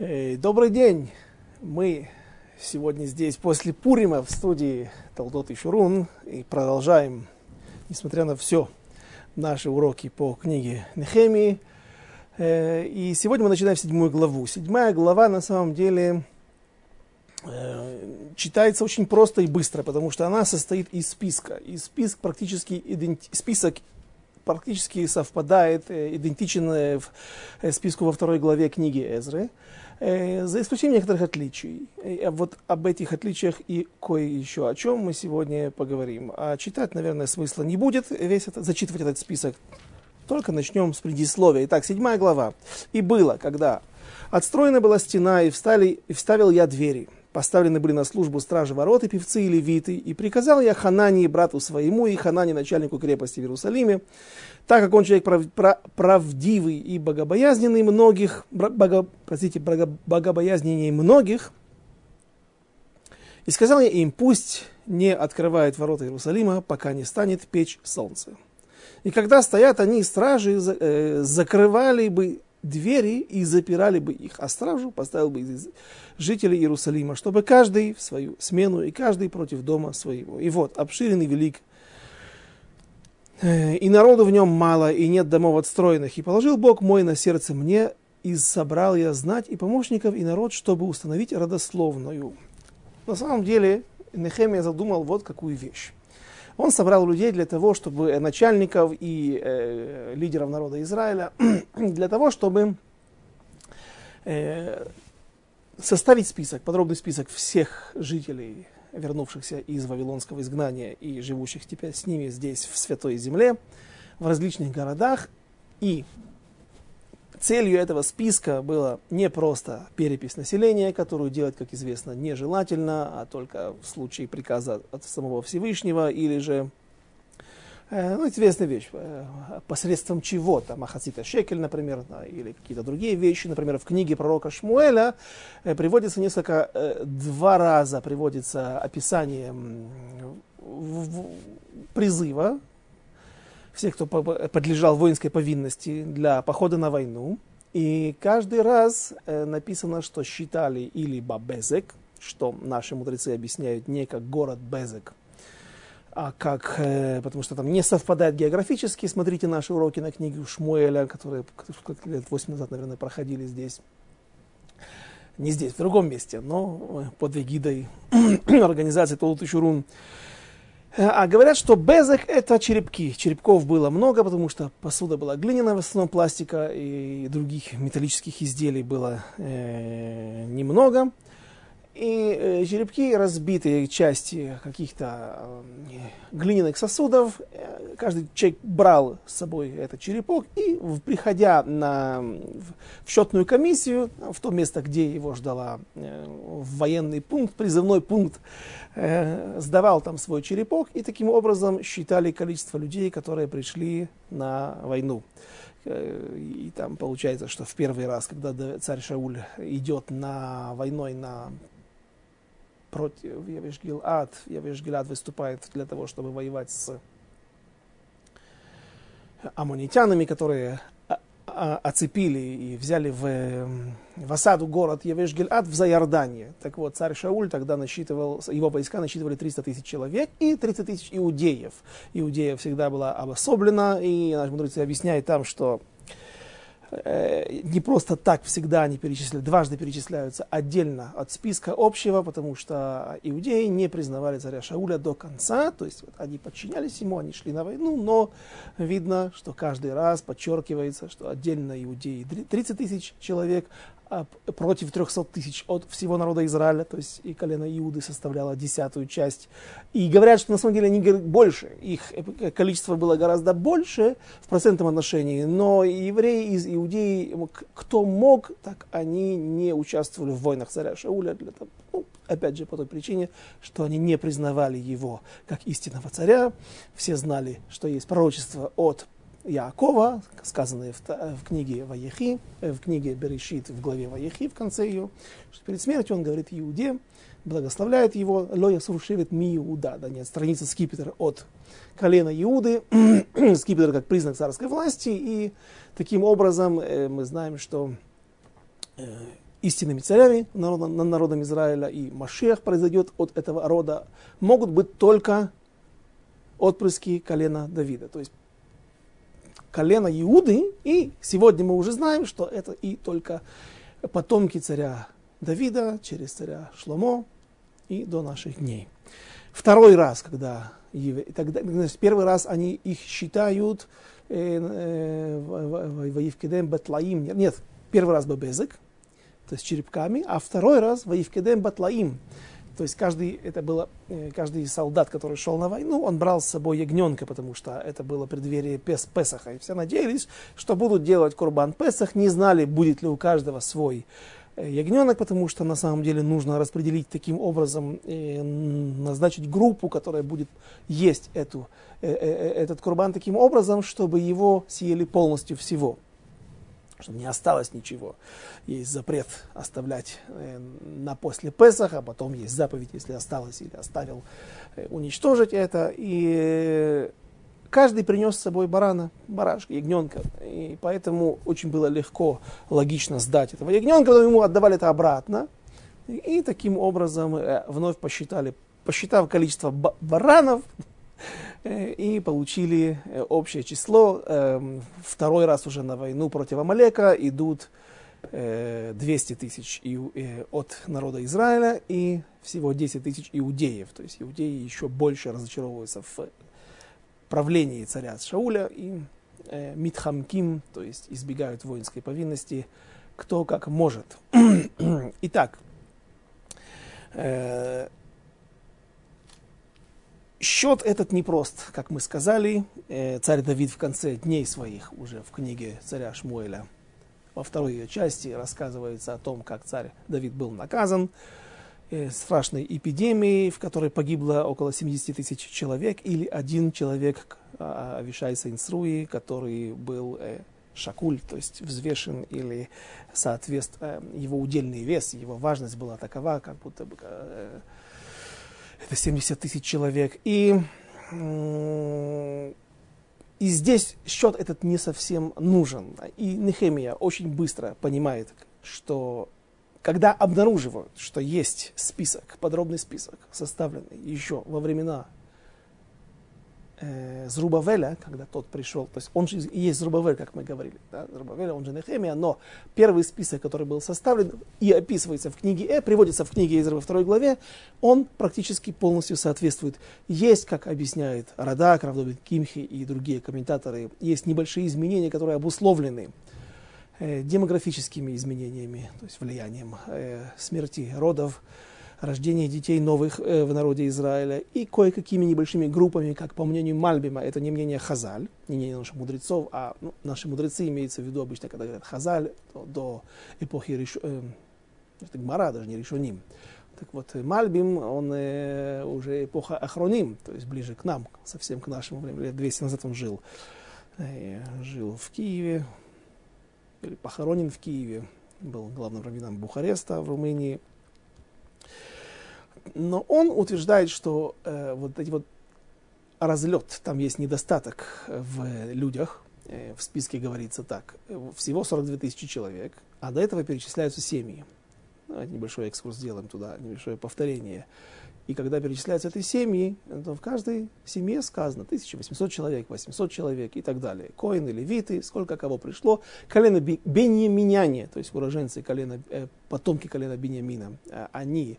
Добрый день! Мы сегодня здесь после Пурима в студии Талдот и Шурун и продолжаем, несмотря на все, наши уроки по книге Нехемии. Э, и сегодня мы начинаем седьмую главу. Седьмая глава на самом деле э, читается очень просто и быстро, потому что она состоит из списка. И список практически иденти... список практически совпадает, э, идентичен списку во второй главе книги Эзры, за исключением некоторых отличий. Вот об этих отличиях и кое еще о чем мы сегодня поговорим. А читать, наверное, смысла не будет весь этот, зачитывать этот список. Только начнем с предисловия. Итак, седьмая глава. «И было, когда отстроена была стена, и, встали, и вставил я двери» поставлены были на службу стражи ворот и певцы и левиты, и приказал я Ханании, брату своему, и Ханане, начальнику крепости в Иерусалиме, так как он человек прав, прав, правдивый и богобоязненный многих, бого, простите, богобоязненней многих, и сказал я им, пусть не открывают ворота Иерусалима, пока не станет печь солнце. И когда стоят они, стражи, э, закрывали бы двери и запирали бы их, а стражу поставил бы из жителей Иерусалима, чтобы каждый в свою смену и каждый против дома своего. И вот, обширен и велик, э, и народу в нем мало, и нет домов отстроенных. И положил Бог мой на сердце мне, и собрал я знать и помощников, и народ, чтобы установить родословную. На самом деле, Нехемия задумал вот какую вещь. Он собрал людей для того, чтобы начальников и э, лидеров народа Израиля, для того, чтобы э, составить список, подробный список всех жителей, вернувшихся из вавилонского изгнания и живущих теперь с ними здесь, в Святой Земле, в различных городах. И целью этого списка было не просто перепись населения, которую делать, как известно, нежелательно, а только в случае приказа от самого Всевышнего или же Э, ну, известная вещь, э, посредством чего, там, Ахацита Шекель, например, или какие-то другие вещи, например, в книге пророка Шмуэля э, приводится несколько, два раза приводится описание призыва всех, кто подлежал воинской повинности для похода на войну. И каждый раз написано, что считали или Бабезек, что наши мудрецы объясняют не как город Безек, а как, э, потому что там не совпадает географически. Смотрите наши уроки на книге Шмуэля, которые лет 8 назад, наверное, проходили здесь. Не здесь, в другом месте, но э, под эгидой организации Толут и Шурун. Э, а говорят, что безек это черепки. Черепков было много, потому что посуда была глиняная, в основном пластика, и других металлических изделий было э, немного. И э, черепки, разбитые части каких-то э, глиняных сосудов, э, каждый человек брал с собой этот черепок и, приходя на, в счетную комиссию, в то место, где его ждала военный пункт, призывной пункт, сдавал там свой черепок и таким образом считали количество людей, которые пришли на войну. И там получается, что в первый раз, когда царь Шауль идет на войной на против Явиш Гилад. Явиш Гилад выступает для того, чтобы воевать с аммонитянами, которые оцепили и взяли в, в осаду город Явеш Гильад в Заярдане. Так вот, царь Шауль тогда насчитывал, его войска насчитывали 300 тысяч человек и 30 тысяч иудеев. Иудея всегда была обособлена, и наш мудрецы объясняет там, что Э, не просто так всегда они перечисляют, дважды перечисляются отдельно от списка общего, потому что иудеи не признавали царя Шауля до конца, то есть вот, они подчинялись ему, они шли на войну, но видно, что каждый раз подчеркивается, что отдельно иудеи 30 тысяч человек, против 300 тысяч от всего народа Израиля, то есть и колено Иуды составляло десятую часть. И говорят, что на самом деле они больше, их э, количество было гораздо больше в процентном отношении, но евреи из Иудеи, кто мог, так они не участвовали в войнах царя Шауля, для того, ну, опять же по той причине, что они не признавали его как истинного царя. Все знали, что есть пророчество от Яакова, сказанные в, в книге Ваехи, э, в книге Берешит в главе Ваехи, в конце ее, что перед смертью он говорит Иуде, благословляет его, Лоя Суршевит Ми Иуда, да нет, страница скипетр от колена Иуды, скипетр как признак царской власти, и таким образом э, мы знаем, что э, истинными царями над народом Израиля, и Машех произойдет от этого рода, могут быть только отпрыски колена Давида. То есть колено Иуды, и сегодня мы уже знаем, что это и только потомки царя Давида через царя Шломо и до наших дней. Второй раз, когда тогда, значит, первый раз они их считают э, э, Ваивкедем Батлаим, нет, первый раз Бабезек, то есть черепками, а второй раз Ваивкедем Батлаим, то есть каждый, это было, э, каждый солдат, который шел на войну, он брал с собой ягненка, потому что это было преддверие Пес Песаха. И все надеялись, что будут делать Курбан Песах, не знали, будет ли у каждого свой э, ягненок, потому что на самом деле нужно распределить таким образом, э, назначить группу, которая будет есть эту, этот курбан таким образом, чтобы его съели полностью всего чтобы не осталось ничего. Есть запрет оставлять э, на после Песаха, а потом есть заповедь, если осталось или оставил, э, уничтожить это. И каждый принес с собой барана, барашка, ягненка. И поэтому очень было легко, логично сдать этого ягненка, потом ему отдавали это обратно. И таким образом э, вновь посчитали, посчитав количество баранов, и получили э, общее число. Эм, второй раз уже на войну против Амалека идут 200 э, тысяч от народа Израиля и всего 10 тысяч иудеев. То есть иудеи еще больше разочаровываются в правлении царя Шауля и митхамким, то есть избегают воинской повинности, кто как может. Итак, Счет этот непрост, как мы сказали. Э, царь Давид в конце дней своих, уже в книге царя Шмуэля, во второй ее части рассказывается о том, как царь Давид был наказан э, страшной эпидемией, в которой погибло около 70 тысяч человек, или один человек, а, Авишай Сайнсруи, который был э, шакуль, то есть взвешен или соответствует его удельный вес, его важность была такова, как будто бы это 70 тысяч человек. И, и здесь счет этот не совсем нужен. И Нехемия очень быстро понимает, что когда обнаруживают, что есть список, подробный список, составленный еще во времена э, Зрубавеля, когда тот пришел, то есть он же и есть Зрубавель, как мы говорили, да, Зрубавеля, он же Нехемия, но первый список, который был составлен и описывается в книге Э, приводится в книге Изра во второй главе, он практически полностью соответствует. Есть, как объясняет Радак, Равдобит Кимхи и другие комментаторы, есть небольшие изменения, которые обусловлены э, демографическими изменениями, то есть влиянием э, смерти родов, рождение детей новых э, в народе Израиля и кое-какими небольшими группами, как по мнению Мальбима, это не мнение Хазаль, не мнение наших мудрецов, а ну, наши мудрецы имеются в виду обычно, когда говорят Хазаль, до, до эпохи Риш, э, это Гмара, даже не Ришоним. Так вот, Мальбим, он э, уже эпоха Ахроним, то есть ближе к нам, совсем к нашему времени, лет 200 назад он жил. Э, жил в Киеве, или похоронен в Киеве, был главным раввином Бухареста в Румынии. Но он утверждает, что э, вот эти вот разлет, там есть недостаток в людях. Э, в списке говорится так. Всего 42 тысячи человек, а до этого перечисляются семьи. Давайте небольшой экскурс сделаем туда, небольшое повторение. И когда перечисляются эти семьи, то в каждой семье сказано 1800 человек, 800 человек и так далее. Коины, левиты, сколько кого пришло. Колено Беньяминяне, то есть уроженцы колена, э, потомки колена Беньямина, э, они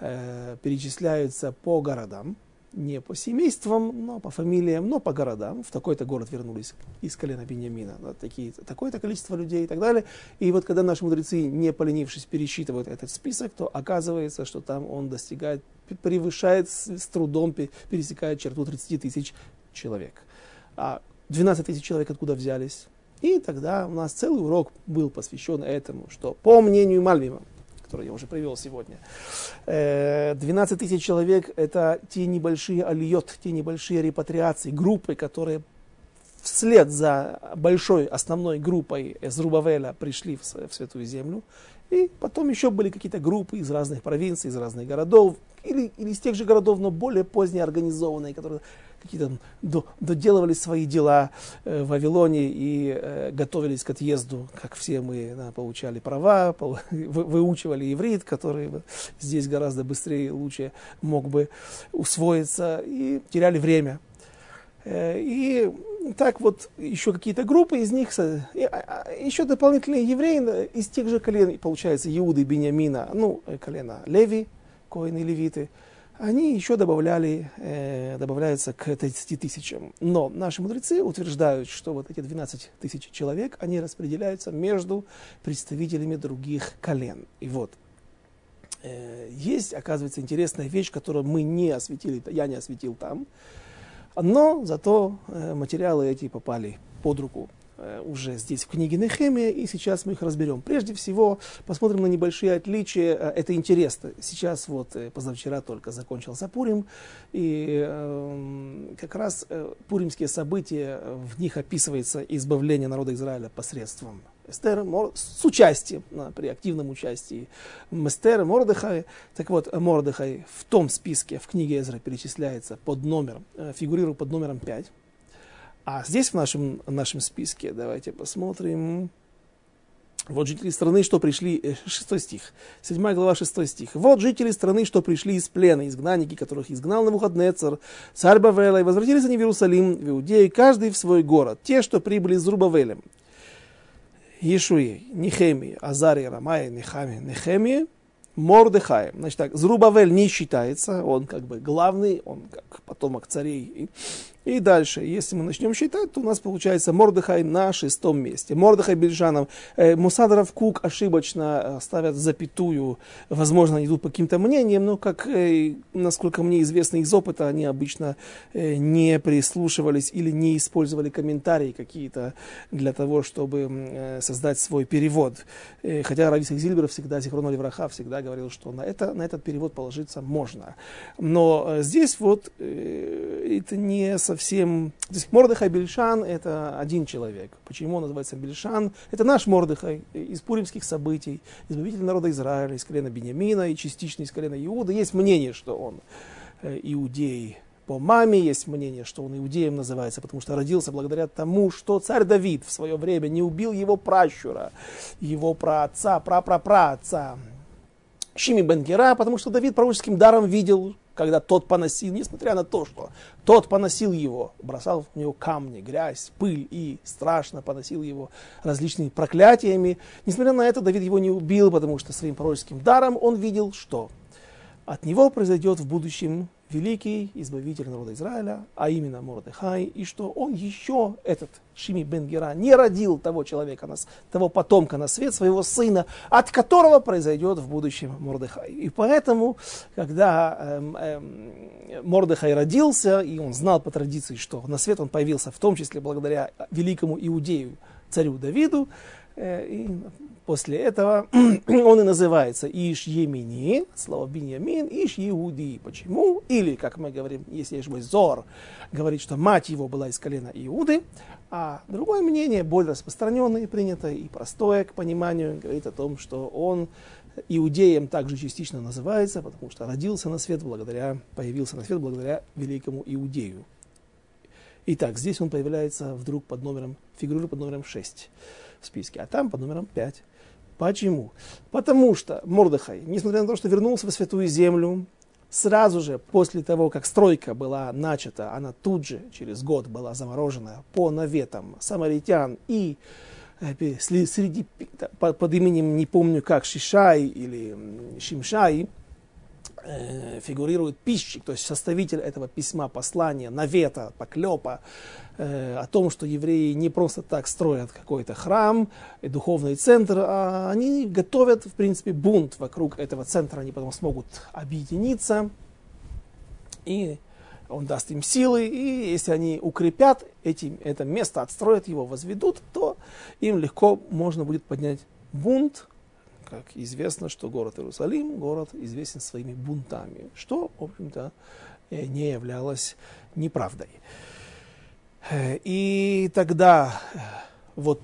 э, перечисляются по городам, не по семействам, но по фамилиям, но по городам. В такой-то город вернулись из колена Беньямина. Да, такие, такое-то количество людей и так далее. И вот когда наши мудрецы, не поленившись, пересчитывают этот список, то оказывается, что там он достигает, превышает с, трудом, пересекает черту 30 тысяч человек. А 12 тысяч человек откуда взялись? И тогда у нас целый урок был посвящен этому, что по мнению Мальвима, который я уже привел сегодня. 12 э, тысяч человек – это те небольшие алиот, те небольшие репатриации, группы, которые вслед за большой основной группой Зрубавеля пришли в, в Святую Землю. И потом еще были какие-то группы из разных провинций, из разных городов, или, или из тех же городов, но более позднее организованные, которые какие-то до, доделывали свои дела э, в Вавилоне и э, готовились к отъезду, как все мы да, получали права, вы, выучивали иврит, который здесь гораздо быстрее и лучше мог бы усвоиться, и теряли время. Э, и так вот еще какие-то группы из них, а, а, еще дополнительные евреи из тех же колен, получается, Иуды, Бениамина, ну, э, колена Леви, коины левиты, они еще добавляли, э, добавляются к 30 тысячам. Но наши мудрецы утверждают, что вот эти 12 тысяч человек, они распределяются между представителями других колен. И вот, э, есть, оказывается, интересная вещь, которую мы не осветили, я не осветил там, но зато э, материалы эти попали под руку э, уже здесь в книге Нехемия, и сейчас мы их разберем. Прежде всего, посмотрим на небольшие отличия. Э, это интересно. Сейчас вот позавчера только закончился Пурим, и э, как раз пуримские события, в них описывается избавление народа Израиля посредством Эстер с участием, при активном участии Эстер Мордыхай. Так вот, Мордыхай в том списке, в книге Эзра перечисляется под номером, э, фигурирует под номером 5. А здесь в нашем, нашем списке, давайте посмотрим, вот жители страны, что пришли, 6 э, стих, 7 глава, 6 стих. Вот жители страны, что пришли из плена, изгнанники, которых изгнал Навуходнецар, царь Бавела, и возвратились они в Иерусалим, в Иудею, каждый в свой город, те, что прибыли с Рубавелем. Ешуи, Нехемии, Азария, Рамая, Нехами, Нехемии, Мордыхаем. Значит так, Зрубавель не считается, он как бы главный, он как потомок царей и дальше, если мы начнем считать, то у нас получается Мордыхай на шестом месте. Мордыхай Бельжанов. Э, Мусадаров Кук ошибочно э, ставят запятую. Возможно, они идут по каким-то мнениям, но, как, э, насколько мне известно из опыта, они обычно э, не прислушивались или не использовали комментарии какие-то для того, чтобы э, создать свой перевод. Э, хотя Рависах Зильбер всегда, Зихроно Левраха, всегда говорил, что на, это, на этот перевод положиться можно. Но э, здесь вот э, это не совсем... То есть Мордыхай Бельшан – это один человек. Почему он называется Бельшан? Это наш Мордыхай из пуримских событий, избавитель народа Израиля, из колена Бениамина и частично из колена Иуда. Есть мнение, что он э, иудей по маме, есть мнение, что он иудеем называется, потому что родился благодаря тому, что царь Давид в свое время не убил его пращура, его праотца, прапрапраотца, Шими Бенгера, потому что Давид пророческим даром видел, когда тот поносил, несмотря на то, что тот поносил его, бросал в него камни, грязь, пыль и страшно поносил его различными проклятиями. Несмотря на это, Давид его не убил, потому что своим пророческим даром он видел, что от него произойдет в будущем великий избавитель народа Израиля, а именно Мордыхай, и что он еще, этот Шими бен Гера, не родил того человека, того потомка на свет, своего сына, от которого произойдет в будущем Мордыхай. И поэтому, когда эм, эм, Мордыхай родился, и он знал по традиции, что на свет он появился в том числе благодаря великому иудею, царю Давиду, и После этого он и называется Иш Емини, слово Биньямин, Иш Иуди. Почему? Или, как мы говорим, если есть мой Зор, говорит, что мать его была из колена Иуды, а другое мнение, более распространенное, принятое и простое к пониманию, говорит о том, что он иудеем также частично называется, потому что родился на свет благодаря, появился на свет благодаря великому иудею. Итак, здесь он появляется вдруг под номером, фигурирует под номером 6 в списке, а там под номером 5. Почему? Потому что Мордыхай, несмотря на то, что вернулся в Святую Землю, сразу же после того, как стройка была начата, она тут же, через год, была заморожена по наветам самаритян и э, среди, под именем, не помню как, Шишай или Шимшай, э, фигурирует пищик, то есть составитель этого письма, послания, навета, поклепа, э, о том, что евреи не просто так строят какой-то храм, и духовный центр, а они готовят, в принципе, бунт вокруг этого центра, они потом смогут объединиться, и он даст им силы, и если они укрепят эти, это место, отстроят его, возведут, то им легко можно будет поднять бунт, как известно, что город Иерусалим, город известен своими бунтами, что, в общем-то, э, не являлось неправдой. Э, и тогда э, вот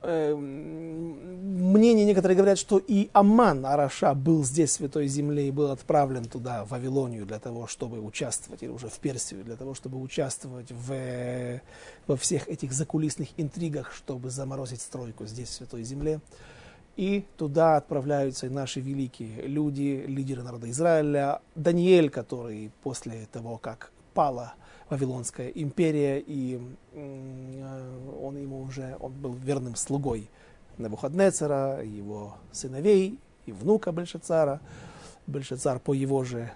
мнения некоторые говорят, что и Аман, Араша, был здесь, в Святой Земле, и был отправлен туда, в Вавилонию, для того, чтобы участвовать, или уже в Персию, для того, чтобы участвовать в, во всех этих закулисных интригах, чтобы заморозить стройку здесь, в Святой Земле. И туда отправляются и наши великие люди, лидеры народа Израиля. Даниэль, который после того, как пала Вавилонская империя, и он ему уже, он был верным слугой Навуходнецера, его сыновей и внука Бельшацара. Бельшацар по его же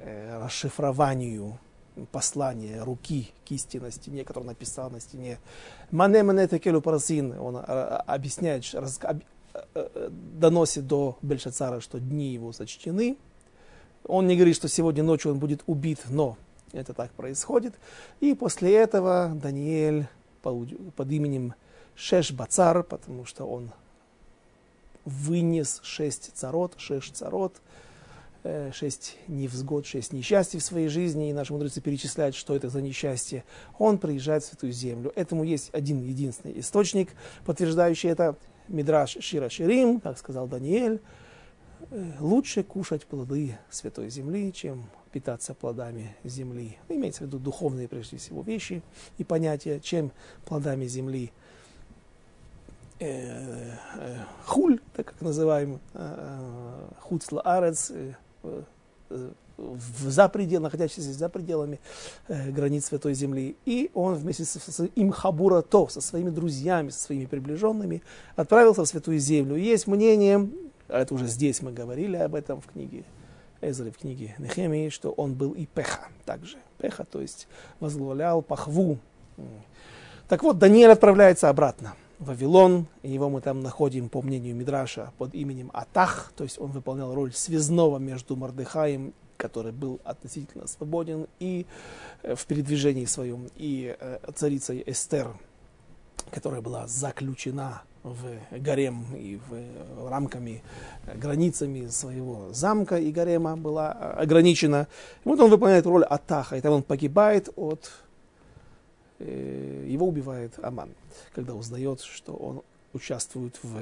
э, расшифрованию послания руки кисти на стене, которое написал на стене. Мане мане текелу парасин, он а, объясняет, раз, э, э, доносит до Бельшацара, что дни его сочтены. Он не говорит, что сегодня ночью он будет убит, но это так происходит. И после этого Даниэль под именем Шеш Бацар, потому что он вынес шесть царот, шесть царот, э, шесть невзгод, шесть несчастий в своей жизни, и наши мудрецы перечисляют, что это за несчастье. Он приезжает в Святую Землю. Этому есть один единственный источник, подтверждающий это. Мидраш Шира Ширим, как сказал Даниэль, э, лучше кушать плоды Святой Земли, чем питаться плодами земли. Имеется в виду духовные, прежде всего, вещи и понятия, чем плодами земли – Э, э, хуль, так как называем, э, хуцла арец, за пределами, находящийся за пределами э, границ Святой Земли. И он вместе со своим Хабурато, со своими друзьями, со своими приближенными, отправился в Святую Землю. И есть мнение, а это уже здесь мы говорили об этом в книге Эзры, в книге Нехемии, что он был и Пеха также. Пеха, то есть возглавлял Пахву. Так вот, Даниэль отправляется обратно. Вавилон, его мы там находим, по мнению Мидраша, под именем Атах, то есть он выполнял роль связного между Мордыхаем, который был относительно свободен и э, в передвижении своем, и э, царицей Эстер, которая была заключена в гарем и в э, рамками, границами своего замка и гарема была ограничена. Вот он выполняет роль Атаха, и там он погибает от его убивает Аман, когда узнает, что он участвует в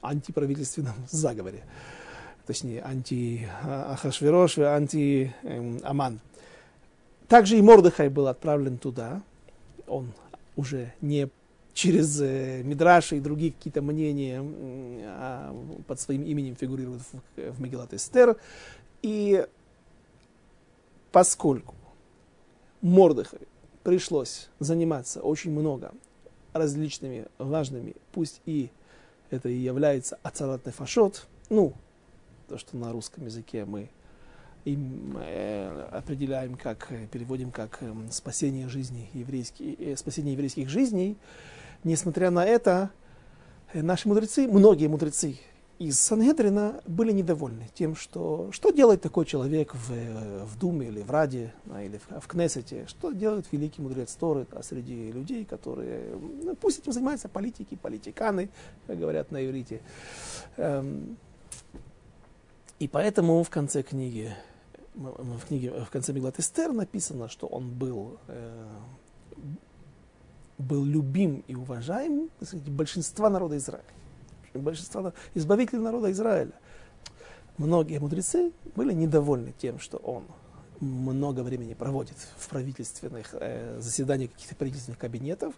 антиправительственном заговоре. Точнее, анти-Ахашвирош анти-Аман. Также и Мордыхай был отправлен туда. Он уже не через э, Мидраши и другие какие-то мнения а под своим именем фигурирует в, в Мегилат Эстер. И поскольку Мордыхай пришлось заниматься очень много различными важными, пусть и это и является ацалат нефашот, ну, то, что на русском языке мы им э, определяем как, э, переводим как э, спасение жизни еврейских, э, спасение еврейских жизней, несмотря на это, э, наши мудрецы, многие мудрецы из Сангедрина были недовольны тем, что что делает такой человек в, в Думе или в Раде а, или в, в Кнессете, что делает великий мудрец Торы а среди людей, которые, ну, пусть этим занимаются политики, политиканы, как говорят на иврите. Эм, и поэтому в конце книги, в книге, в конце Меглат Эстер написано, что он был, э, был любим и уважаем среди большинства народа Израиля большинства избавителей народа Израиля. Многие мудрецы были недовольны тем, что он много времени проводит в правительственных э, заседаниях каких-то правительственных кабинетов.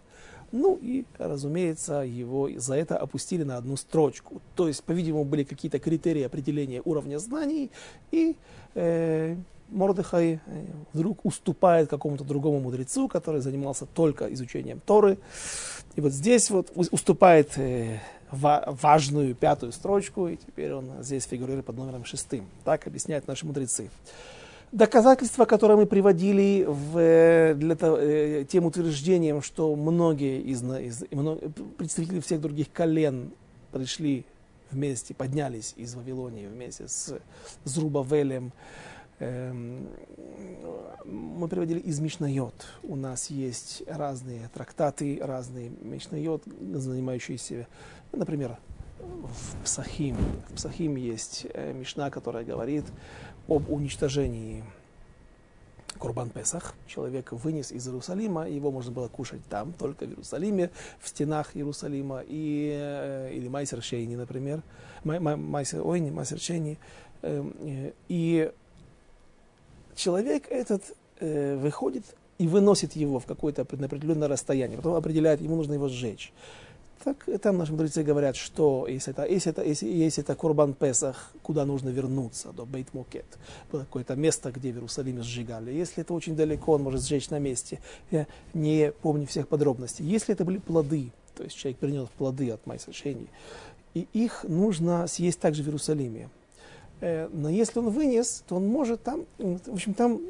Ну и, разумеется, его за это опустили на одну строчку. То есть, по-видимому, были какие-то критерии определения уровня знаний, и э, Мордыхай э, вдруг уступает какому-то другому мудрецу, который занимался только изучением Торы. И вот здесь вот уступает э, важную пятую строчку, и теперь он здесь фигурирует под номером шестым. Так объясняют наши мудрецы. Доказательства, которые мы приводили в, для того, э, тем утверждением, что многие из, из представители всех других колен пришли вместе, поднялись из Вавилонии вместе с Зрубавелем, эм, мы приводили из Мишнайот. У нас есть разные трактаты, разные Мишнайот, занимающиеся Например, в Псахим. В Псахим есть э, Мишна, которая говорит об уничтожении Курбан Песах. Человек вынес из Иерусалима, его можно было кушать там, только в Иерусалиме, в стенах Иерусалима, и, э, или Майсер Шейни, например, Майсер, ой, Майсер Шейни. Эм, э, и человек этот э, выходит и выносит его в какое-то определенное расстояние, потом определяет, ему нужно его сжечь. Так там наши мудрецы говорят, что если это, если это, если, если это Курбан Песах, куда нужно вернуться, до Бейт Мукет, было какое-то место, где в Иерусалиме сжигали. Если это очень далеко, он может сжечь на месте. Я не помню всех подробностей. Если это были плоды, то есть человек принес плоды от майсошений, и их нужно съесть также в Иерусалиме. Э, но если он вынес, то он может там, в общем, там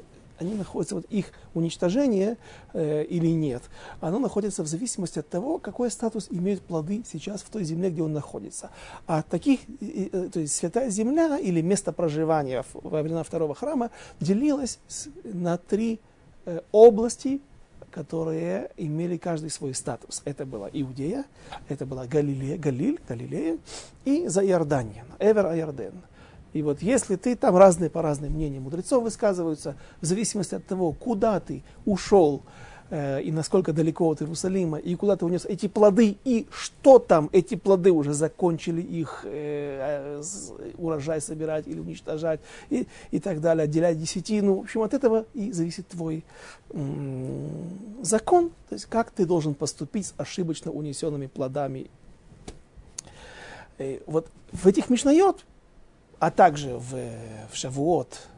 они находятся, вот их уничтожение э, или нет, оно находится в зависимости от того, какой статус имеют плоды сейчас в той земле, где он находится. А таких, э, то есть святая земля или место проживания во времена второго храма делилось на три э, области, которые имели каждый свой статус. Это была Иудея, это была Галилея, Галиль, Галилея и за Иордания, Эвер Айорден. И вот если ты, там разные по разным мнениям мудрецов высказываются, в зависимости от того, куда ты ушел э, и насколько далеко от Иерусалима, и куда ты унес эти плоды, и что там эти плоды уже закончили их э, э, урожай собирать или уничтожать, и, и так далее, отделять десятину. В общем, от этого и зависит твой м- закон, то есть как ты должен поступить с ошибочно унесенными плодами. И вот в этих Мишнайот а также в, в Шавуот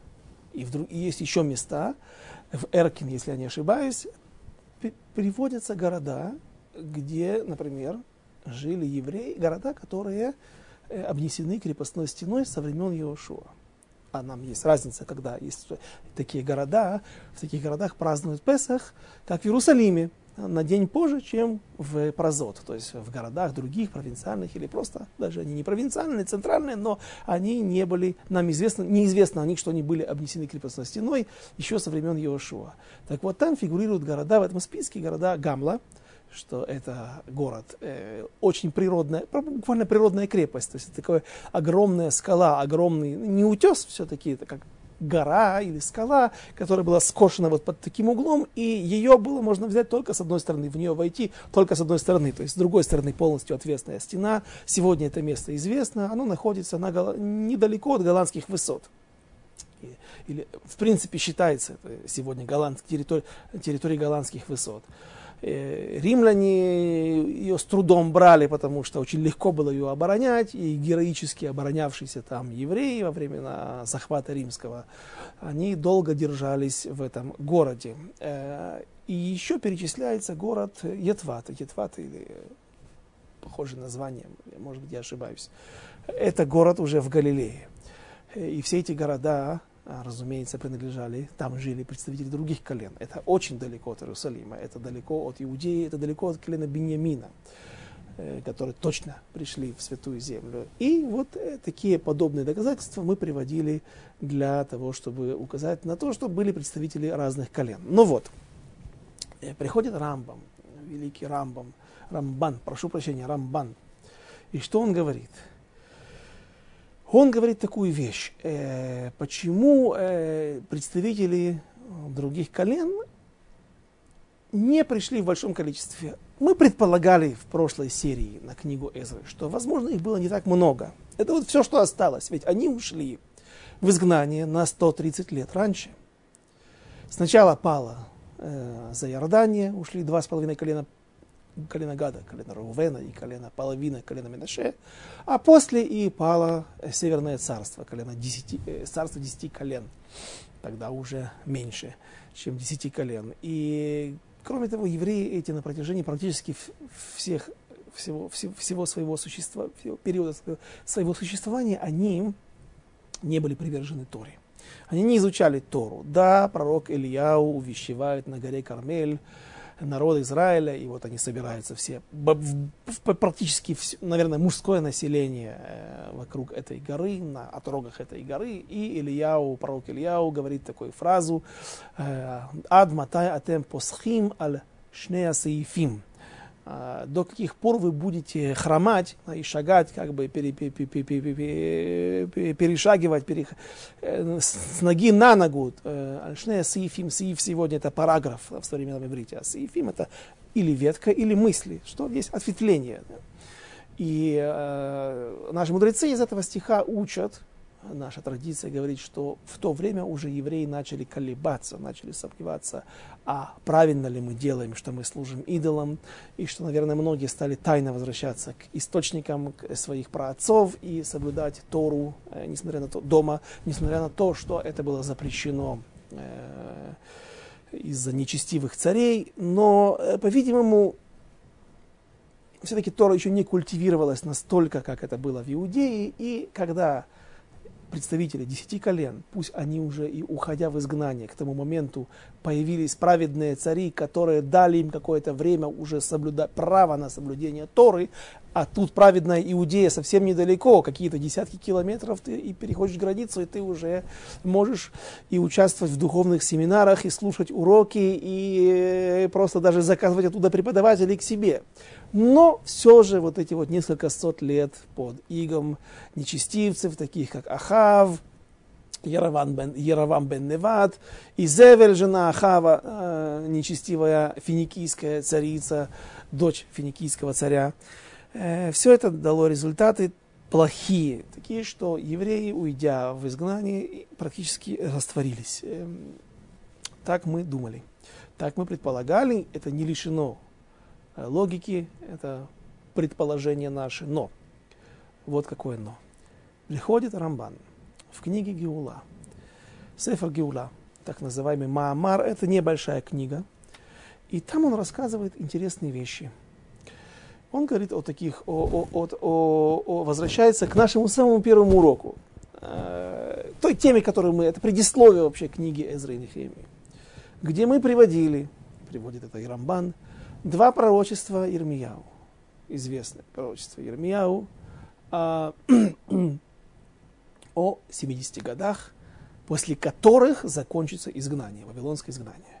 и, в и есть еще места, в Эркин, если я не ошибаюсь, приводятся города, где, например, жили евреи, города, которые э, обнесены крепостной стеной со времен Иошуа. А нам есть разница, когда есть такие города, в таких городах празднуют Песах, как в Иерусалиме, на день позже, чем в Прозот, то есть в городах других, провинциальных или просто, даже они не провинциальные, центральные, но они не были, нам известно, неизвестно о них, что они были обнесены крепостной стеной еще со времен Иошуа. Так вот там фигурируют города в этом списке, города Гамла, что это город э, очень природная, буквально природная крепость, то есть это такая огромная скала, огромный, не утес все-таки, это как гора или скала, которая была скошена вот под таким углом, и ее было можно взять только с одной стороны, в нее войти только с одной стороны, то есть с другой стороны полностью отвесная стена. Сегодня это место известно, оно находится на, недалеко от голландских высот. Или, в принципе, считается это сегодня голланд, территория голландских высот. Э, римляне ее с трудом брали, потому что очень легко было ее оборонять, и героически оборонявшиеся там евреи во время захвата римского, они долго держались в этом городе. Э, и еще перечисляется город Етват, Етват или похожее название, может быть, я ошибаюсь. Это город уже в Галилее. И все эти города, разумеется, принадлежали, там жили представители других колен. Это очень далеко от Иерусалима, это далеко от Иудеи, это далеко от колена Беньямина, э, которые точно пришли в Святую Землю. И вот э, такие подобные доказательства мы приводили для того, чтобы указать на то, что были представители разных колен. Ну вот, э, приходит Рамбам, великий Рамбам, Рамбан, прошу прощения, Рамбан. И что он говорит? Он говорит такую вещь. Э, почему э, представители других колен не пришли в большом количестве? Мы предполагали в прошлой серии на книгу Эзры, что, возможно, их было не так много. Это вот все, что осталось. Ведь они ушли в изгнание на 130 лет раньше. Сначала пало э, за Иордания, ушли два с половиной колена колено Гада, колено Рувена и колено половина колена Менаше, а после и пало Северное царство, колено десяти, э, царство десяти колен, тогда уже меньше, чем десяти колен. И кроме того, евреи эти на протяжении практически всех, всего, всего, своего существа, всего периода своего существования, они не были привержены Торе. Они не изучали Тору. Да, пророк Ильяу увещевает на горе Кармель, народ Израиля, и вот они собираются все, практически, наверное, мужское население э, вокруг этой горы, на отрогах этой горы, и Ильяу, пророк Ильяу говорит такую фразу «Ад матай атем посхим аль шнея саифим» а, до каких пор вы будете хромать и шагать, как бы пере, пере, пере, пере, перешагивать пере, э, с ноги на ногу. Альшне сифим, сиф сегодня это параграф в современном иврите, а сифим это или ветка, или мысли, что есть ответвление. И э, наши мудрецы из этого стиха учат, наша традиция говорит, что в то время уже евреи начали колебаться, начали сомневаться, а правильно ли мы делаем, что мы служим идолам, и что, наверное, многие стали тайно возвращаться к источникам своих праотцов и соблюдать Тору, э, несмотря на то, дома, несмотря на то, что это было запрещено э, из-за нечестивых царей. Но, э, по-видимому, все-таки Тора еще не культивировалась настолько, как это было в Иудее, и когда представители десяти колен, пусть они уже и уходя в изгнание, к тому моменту появились праведные цари, которые дали им какое-то время уже соблюдать право на соблюдение Торы, а тут праведная Иудея совсем недалеко, какие-то десятки километров, ты и переходишь границу, и ты уже можешь и участвовать в духовных семинарах, и слушать уроки, и просто даже заказывать оттуда преподавателей к себе. Но все же вот эти вот несколько сот лет под игом нечестивцев, таких как Ахав, Ярован бен, Яровам бен Неват, и Зевель, жена Ахава, э, нечестивая финикийская царица, дочь финикийского царя. Э, все это дало результаты плохие, такие, что евреи, уйдя в изгнание, практически растворились. Э, так мы думали, так мы предполагали, это не лишено Э, логики, это предположение наше. Но, вот какое но. Приходит Рамбан в книге Геула, Сефер Геула, так называемый Маамар, это небольшая книга, и там он рассказывает интересные вещи. Он говорит о таких, о, о, о, о, возвращается к нашему самому первому уроку, э, той теме, которую мы, это предисловие вообще книги Эзры и Нехемии, где мы приводили, приводит это и Рамбан, два пророчества Ирмияу, известное пророчество Ирмияу а, о 70 годах, после которых закончится изгнание, вавилонское изгнание.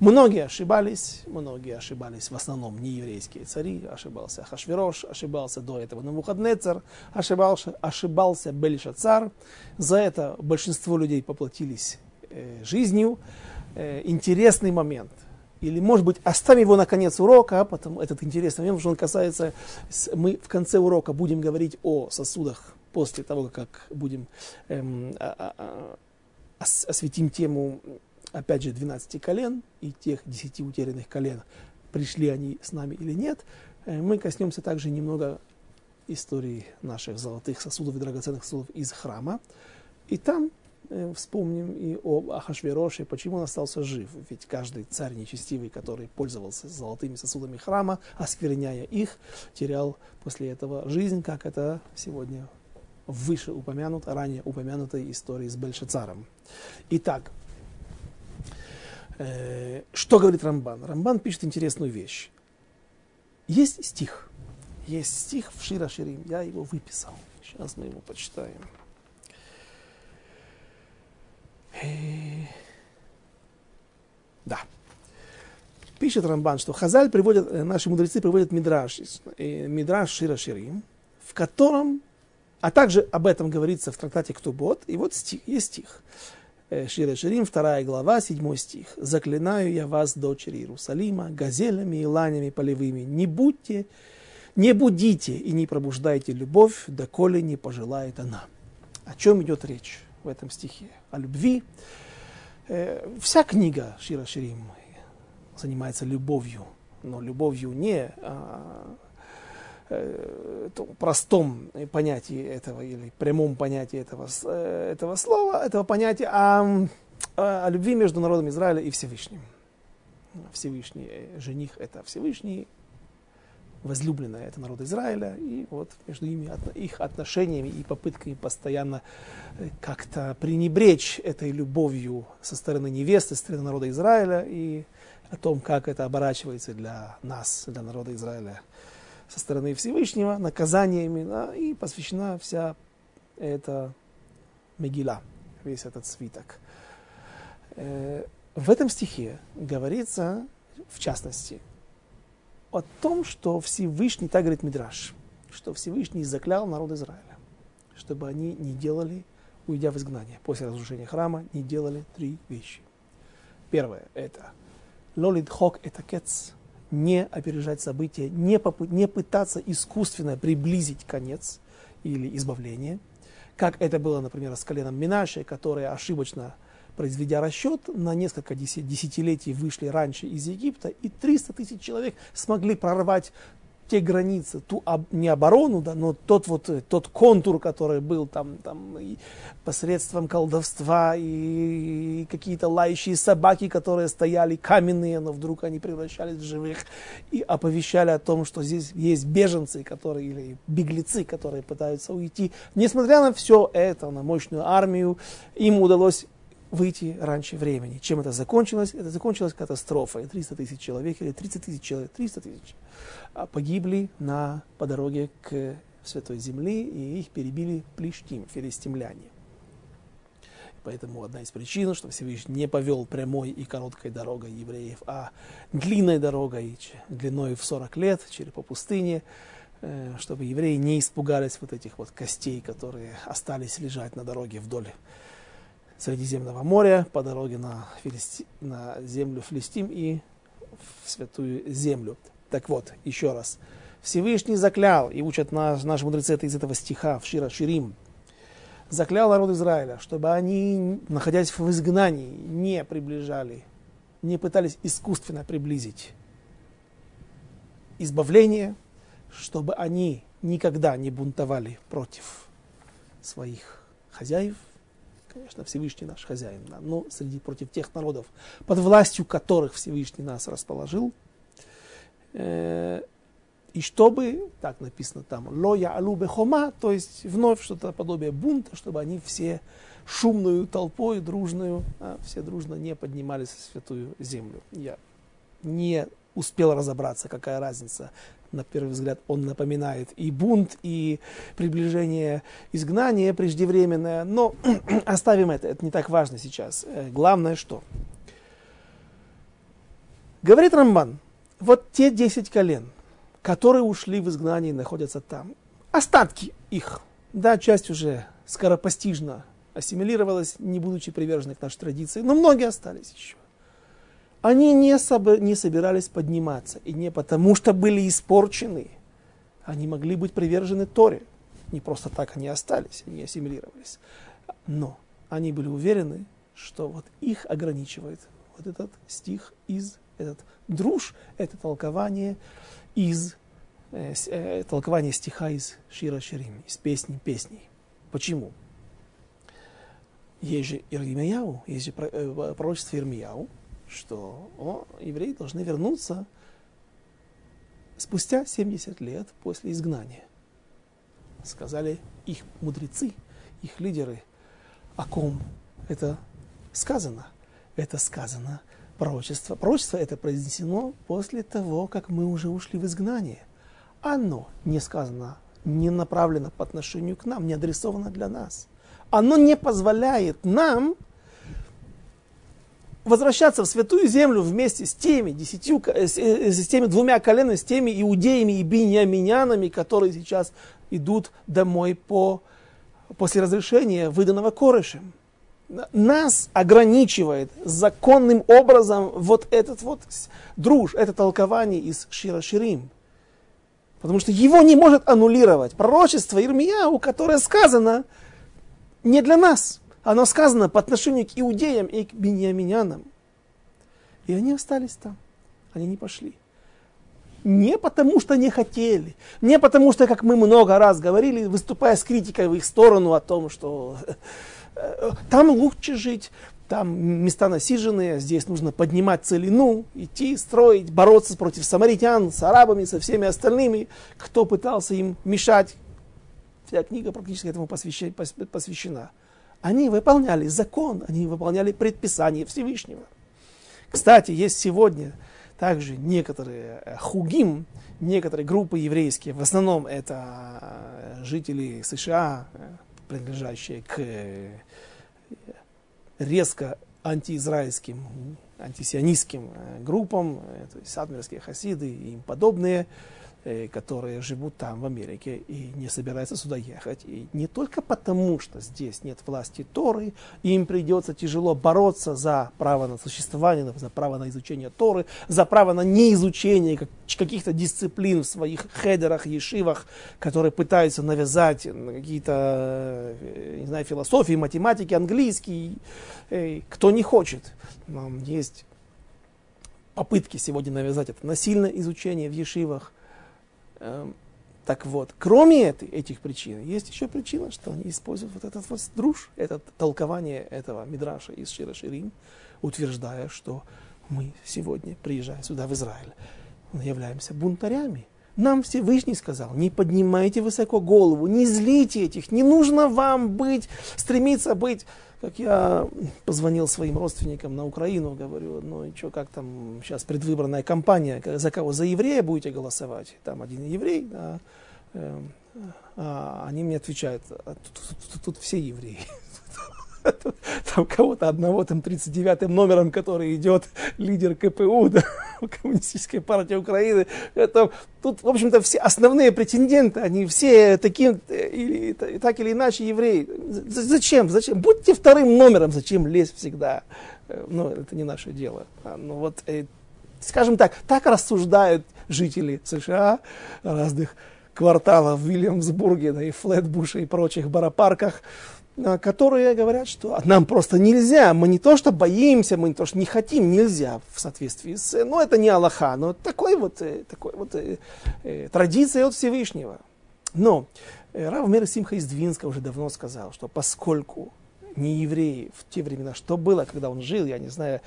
Многие ошибались, многие ошибались, в основном не еврейские цари, ошибался Хашвирош, ошибался до этого Навуходнецар, ошибался, ошибался Белишацар. За это большинство людей поплатились э, жизнью. Э, интересный момент – или, может быть, оставим его на конец урока, а потом этот интересный момент, что он касается, мы в конце урока будем говорить о сосудах после того, как будем эм, а, а, а, осветим тему, опять же, 12 колен и тех 10 утерянных колен, пришли они с нами или нет, э, мы коснемся также немного истории наших золотых сосудов и драгоценных сосудов из храма. И там Э, вспомним и об Ахашвероше, почему он остался жив. Ведь каждый царь нечестивый, который пользовался золотыми сосудами храма, оскверняя их, терял после этого жизнь, как это сегодня выше упомянуто, ранее упомянутой истории с Бельшацаром. Итак, э, что говорит Рамбан? Рамбан пишет интересную вещь. Есть стих. Есть стих в Шира Ширим. Я его выписал. Сейчас мы его почитаем. Да. Пишет Рамбан, что Хазаль приводят, э, наши мудрецы приводят Мидраш, э, Мидраш Шира Ширим, в котором, а также об этом говорится в трактате Ктубот, и вот стих, есть стих. Э, Шира Ширим, вторая глава, седьмой стих. «Заклинаю я вас, дочери Иерусалима, газелями и ланями полевыми, не будьте, не будите и не пробуждайте любовь, доколе не пожелает она». О чем идет речь? в этом стихе, о любви. Э, вся книга Шира Ширим занимается любовью, но любовью не а, э, простом понятии этого или прямом понятии этого, э, этого слова, этого понятия, а о любви между народом Израиля и Всевышним. Всевышний жених – это Всевышний, возлюбленная это народ Израиля, и вот между ими, их отношениями и попытками постоянно э, как-то пренебречь этой любовью со стороны невесты, со стороны народа Израиля, и о том, как это оборачивается для нас, для народа Израиля со стороны Всевышнего, наказаниями, да, и посвящена вся эта Мегила, весь этот свиток. Э, в этом стихе говорится, в частности, о том, что Всевышний, так говорит Мидраш, что Всевышний заклял народ Израиля, чтобы они не делали, уйдя в изгнание, после разрушения храма, не делали три вещи. Первое – это лолид хок это кец, не опережать события, не, попы- не пытаться искусственно приблизить конец или избавление, как это было, например, с коленом Минаши, которое ошибочно произведя расчет, на несколько десятилетий вышли раньше из Египта, и 300 тысяч человек смогли прорвать те границы, ту об, не оборону, да, но тот вот э, тот контур, который был там, там и посредством колдовства и, и какие-то лающие собаки, которые стояли каменные, но вдруг они превращались в живых и оповещали о том, что здесь есть беженцы, которые или беглецы, которые пытаются уйти. Несмотря на все это, на мощную армию, им удалось выйти раньше времени. Чем это закончилось? Это закончилось катастрофой. 300 тысяч человек или 30 тысяч человек, 300 тысяч а, погибли на, по дороге к Святой Земле, и их перебили плештим, филистимляне. Поэтому одна из причин, что Всевышний не повел прямой и короткой дорогой евреев, а длинной дорогой, длиной в 40 лет, через по пустыне, э, чтобы евреи не испугались вот этих вот костей, которые остались лежать на дороге вдоль Средиземного моря по дороге на, Филисти... на землю Филистим и в Святую Землю. Так вот, еще раз. Всевышний заклял, и учат наш, наши мудрецы это из этого стиха в Шира Ширим, заклял народ Израиля, чтобы они, находясь в изгнании, не приближали, не пытались искусственно приблизить избавление, чтобы они никогда не бунтовали против своих хозяев, конечно, Всевышний наш хозяин, но среди против тех народов, под властью которых Всевышний нас расположил. Э, и чтобы, так написано там, лоя алу бехома, то есть вновь что-то подобие бунта, чтобы они все шумную толпой, дружную, а, все дружно не поднимались в святую землю. Я не успел разобраться, какая разница на первый взгляд, он напоминает и бунт, и приближение изгнания преждевременное. Но оставим это, это не так важно сейчас. Э, главное что? Говорит Рамбан, вот те десять колен, которые ушли в изгнание и находятся там, остатки их, да, часть уже скоропостижно ассимилировалась, не будучи привержены к нашей традиции, но многие остались еще они не, соб- не собирались подниматься. И не потому, что были испорчены. Они могли быть привержены Торе. Не просто так они остались, они ассимилировались. Но они были уверены, что вот их ограничивает вот этот стих из, этот друж, это толкование из, э, э, толкование стиха из Шира Ширим, из песни песней. Почему? Есть же Ирмияу, есть же э, пророчество Ирмияу, что о, евреи должны вернуться спустя 70 лет после изгнания. Сказали их мудрецы, их лидеры, о ком это сказано. Это сказано пророчество. Пророчество это произнесено после того, как мы уже ушли в изгнание. Оно не сказано, не направлено по отношению к нам, не адресовано для нас. Оно не позволяет нам возвращаться в святую землю вместе с теми, десятью, э, с, э, с теми двумя коленами, с теми иудеями и биньяминянами, которые сейчас идут домой по, после разрешения, выданного Корешем. Нас ограничивает законным образом вот этот вот друж, это толкование из Шира Ширим. Потому что его не может аннулировать пророчество Ирмияу, которое сказано не для нас оно сказано по отношению к иудеям и к беньяминянам. И они остались там. Они не пошли. Не потому, что не хотели. Не потому, что, как мы много раз говорили, выступая с критикой в их сторону о том, что э, там лучше жить, там места насиженные, здесь нужно поднимать целину, идти, строить, бороться против самаритян, с арабами, со всеми остальными, кто пытался им мешать. Вся книга практически этому посвящена. Они выполняли закон, они выполняли предписание Всевышнего. Кстати, есть сегодня также некоторые э, хугим, некоторые группы еврейские, в основном это э, жители США, э, принадлежащие к резко антиизраильским антисионистским группам, то есть садмерские хасиды и им подобные, которые живут там, в Америке, и не собираются сюда ехать. И не только потому, что здесь нет власти Торы, им придется тяжело бороться за право на существование, за право на изучение Торы, за право на неизучение каких-то дисциплин в своих хедерах, ешивах, которые пытаются навязать какие-то, э, не знаю, философии, математики, английский, э, кто не хочет. Есть попытки сегодня навязать это насильное изучение в ешивах, так вот, кроме этой, этих причин, есть еще причина, что они используют вот этот вот друж, это толкование этого Мидраша из Шира Ширим, утверждая, что мы сегодня, приезжая сюда, в Израиль, являемся бунтарями. Нам Всевышний сказал, не поднимайте высоко голову, не злите этих, не нужно вам быть, стремиться быть как я позвонил своим родственникам на Украину, говорю, ну и что, как там сейчас предвыборная кампания, за кого? За еврея будете голосовать? Там один еврей, да, э, а они мне отвечают, а тут, тут, тут, тут все евреи. там кого-то одного, там 39-м номером, который идет лидер КПУ, да, Коммунистической партии Украины. Это, тут, в общем-то, все основные претенденты, они все таким, э, или, так или иначе евреи. Зачем? Зачем? Будьте вторым номером, зачем лезть всегда? Э, ну, это не наше дело. А, ну, вот, э, скажем так, так рассуждают жители США разных кварталов в Вильямсбурге, да и Флетбуше и прочих баропарках. А, которые говорят, что нам просто нельзя, мы не то что боимся, мы не то что не хотим, нельзя в соответствии с, ну это не Аллаха, но такой вот, э, такой вот э, э, традиция от Всевышнего. Но э, Рав Мер Симха из Двинска уже давно сказал, что поскольку не евреи в те времена, что было, когда он жил, я не знаю,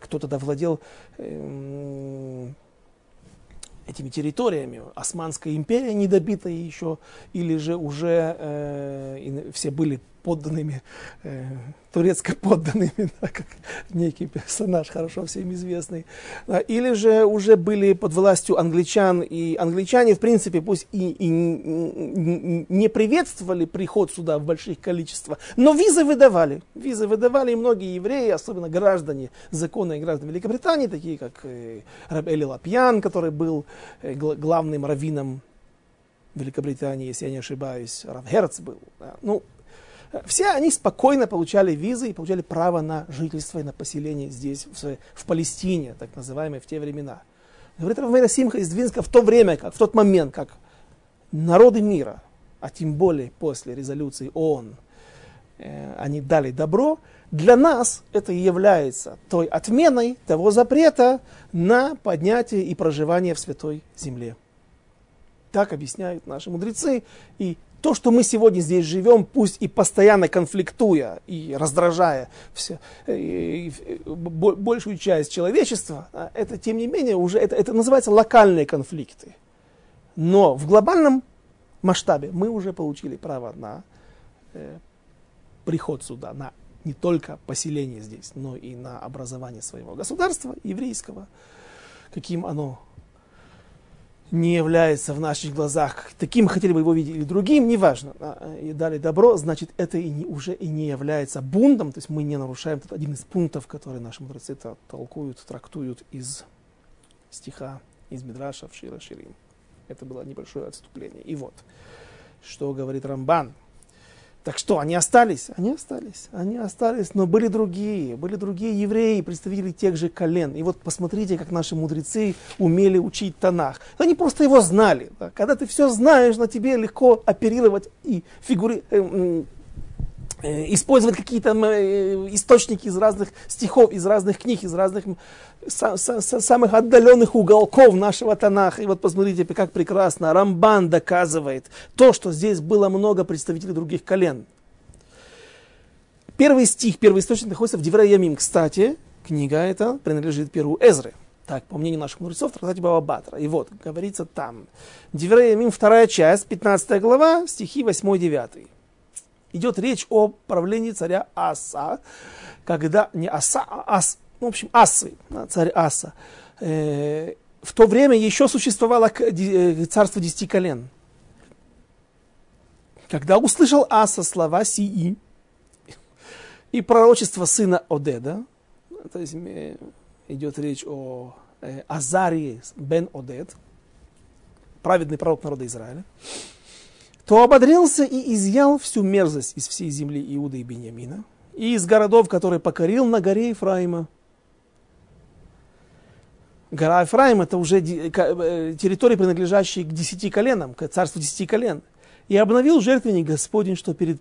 кто тогда владел э, этими территориями. Османская империя недобитая еще, или же уже э, все были подданными, э, турецко подданными, да, как некий персонаж, хорошо всем известный. Да, или же уже были под властью англичан, и англичане, в принципе, пусть и, и не приветствовали приход сюда в больших количествах, но визы выдавали. Визы выдавали, и многие евреи, особенно граждане, законные граждане Великобритании, такие как э, Эли Лапьян, который был э, главным раввином Великобритании, если я не ошибаюсь, Рав Герц был. Да. Ну, все они спокойно получали визы и получали право на жительство и на поселение здесь, в, в Палестине, так называемой в те времена. Говорит Равмейра Симха из Двинска в то время, как, в тот момент, как народы мира, а тем более после резолюции ООН, э, они дали добро, для нас это и является той отменой того запрета на поднятие и проживание в Святой Земле. Так объясняют наши мудрецы, и то, что мы сегодня здесь живем, пусть и постоянно конфликтуя и раздражая все, и, и, большую часть человечества, а, это, тем не менее, уже это, это называется локальные конфликты. Но в глобальном масштабе мы уже получили право на э, приход сюда, на не только поселение здесь, но и на образование своего государства еврейского, каким оно не является в наших глазах таким, хотели бы его видеть, или другим, неважно, а, и дали добро, значит, это и не, уже и не является бунтом, то есть мы не нарушаем этот один из пунктов, которые наши мудрецы толкуют, трактуют из стиха, из Мидраша в Шира Ширим. Это было небольшое отступление. И вот, что говорит Рамбан – так что, они остались? Они остались. Они остались, но были другие. Были другие евреи, представители тех же колен. И вот посмотрите, как наши мудрецы умели учить Танах. Они просто его знали. Да? Когда ты все знаешь, на тебе легко оперировать и фигури... Э, Э, использовать какие-то э, источники из разных стихов, из разных книг, из разных самых отдаленных уголков нашего Танаха. И вот посмотрите, как прекрасно Рамбан доказывает то, что здесь было много представителей других колен. Первый стих, первый источник находится в Девре Ямим. Кстати, книга эта принадлежит Перу Эзры. Так, по мнению наших мудрецов, трактате Баба Батра. И вот, говорится там. Девре Ямим, вторая часть, 15 глава, стихи 8-9 идет речь о правлении царя Аса, когда не Аса, а Ас, в общем, Асы, царь Аса. Э, в то время еще существовало э, царство десяти колен. Когда услышал Аса слова Сии и пророчество сына Одеда, то есть идет речь о э, Азарии бен Одет, праведный пророк народа Израиля, то ободрился и изъял всю мерзость из всей земли Иуда и Бениамина, и из городов, которые покорил на горе Ефраима. Гора Ефраим это уже э, территория, принадлежащая к десяти коленам, к царству десяти колен. И обновил жертвенник Господень, что перед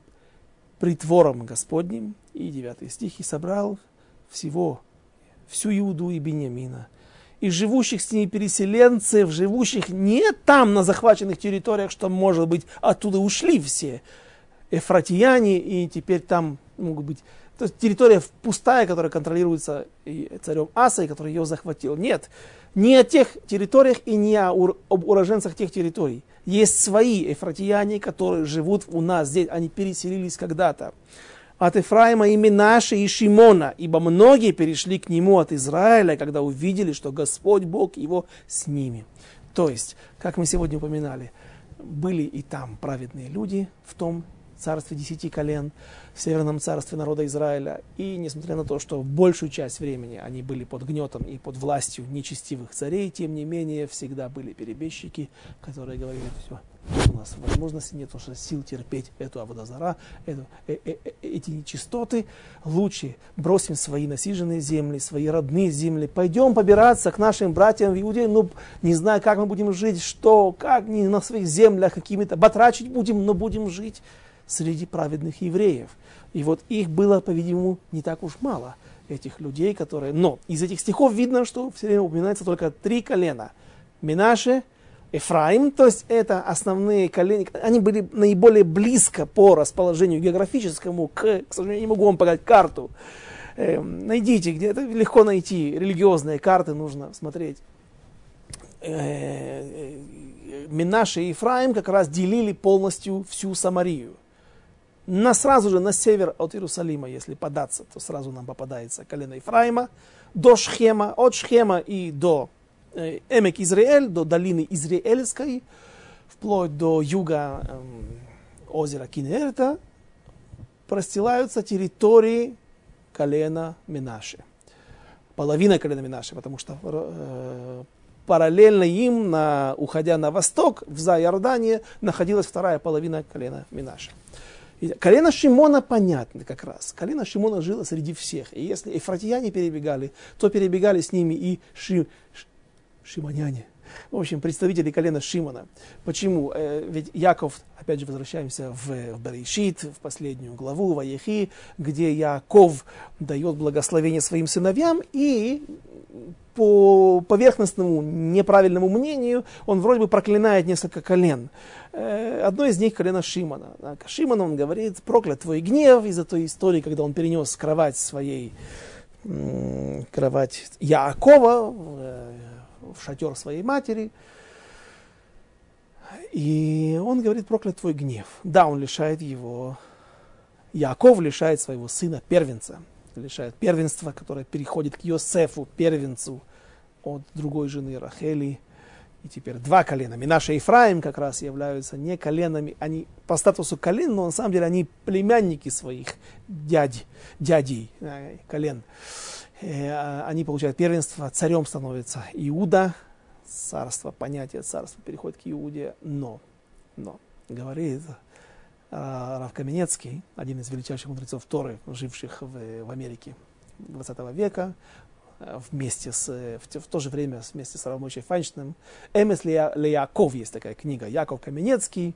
притвором Господним, и девятый стих, и собрал всего, всю Иуду и Бениамина, и живущих с ней переселенцев, живущих не там, на захваченных территориях, что, может быть, оттуда ушли все эфратияне, и теперь там могут быть... То есть территория пустая, которая контролируется царем Асой, который ее захватил. Нет, не о тех территориях и не о об уроженцах тех территорий. Есть свои эфратияне, которые живут у нас здесь, они переселились когда-то от Ефраима и Минаши и Шимона, ибо многие перешли к нему от Израиля, когда увидели, что Господь Бог его с ними. То есть, как мы сегодня упоминали, были и там праведные люди в том царстве десяти колен, в северном царстве народа Израиля. И несмотря на то, что большую часть времени они были под гнетом и под властью нечестивых царей, тем не менее всегда были перебежчики, которые говорили, все, у нас возможности нет, что сил терпеть эту Аводозара, эту, э, э, э, эти нечистоты. Лучше бросим свои насиженные земли, свои родные земли, пойдем побираться к нашим братьям в Иудее, ну, не знаю, как мы будем жить, что, как, не на своих землях какими-то, батрачить будем, но будем жить среди праведных евреев. И вот их было, по-видимому, не так уж мало, этих людей, которые... Но из этих стихов видно, что все время упоминается только три колена. Минаше, Ефраим, то есть это основные колени, они были наиболее близко по расположению географическому, к, к сожалению, не могу вам показать карту. Э, найдите, где это легко найти, религиозные карты нужно смотреть. Э, э, Минаше и Ефраим как раз делили полностью всю Самарию. На, сразу же на север от Иерусалима, если податься, то сразу нам попадается колено Ефраима, до Шхема, от Шхема и до Э, Эмек Израиль, до долины Израильской, вплоть до юга э, озера Кинерта, простилаются территории колена Минаши. Половина колена Минаши, потому что э, параллельно им, на, уходя на восток, в Зайордане, находилась вторая половина колена Минаши. Колено Шимона понятно как раз. Колено Шимона жило среди всех. И если эфратияне перебегали, то перебегали с ними и Ши, шимоняне. В общем, представители колена Шимона. Почему? Э, ведь Яков, опять же, возвращаемся в, в Берешит, в последнюю главу, в Аехи, где Яков дает благословение своим сыновьям, и по поверхностному неправильному мнению он вроде бы проклинает несколько колен. Э, одно из них колено Шимона. Шимон, он говорит, проклят твой гнев из-за той истории, когда он перенес кровать своей кровать Яакова, э, в шатер своей матери. И он говорит, проклят твой гнев. Да, он лишает его, Яков лишает своего сына первенца, лишает первенства, которое переходит к Йосефу, первенцу от другой жены Рахели. И теперь два колена. Минаша и Ефраим как раз являются не коленами, они по статусу колен, но на самом деле они племянники своих дядь, дядей, э, колен. Э, а, они получают первенство, царем становится Иуда, царство, понятие царства переходит к Иуде, но, но, говорит Рав Каменецкий, один из величайших мудрецов Торы, живших в, в Америке 20 века, э, вместе с, в, в то же время вместе с Равмойшей Файнштейном. Эмес Леяков есть такая книга, Яков Каменецкий,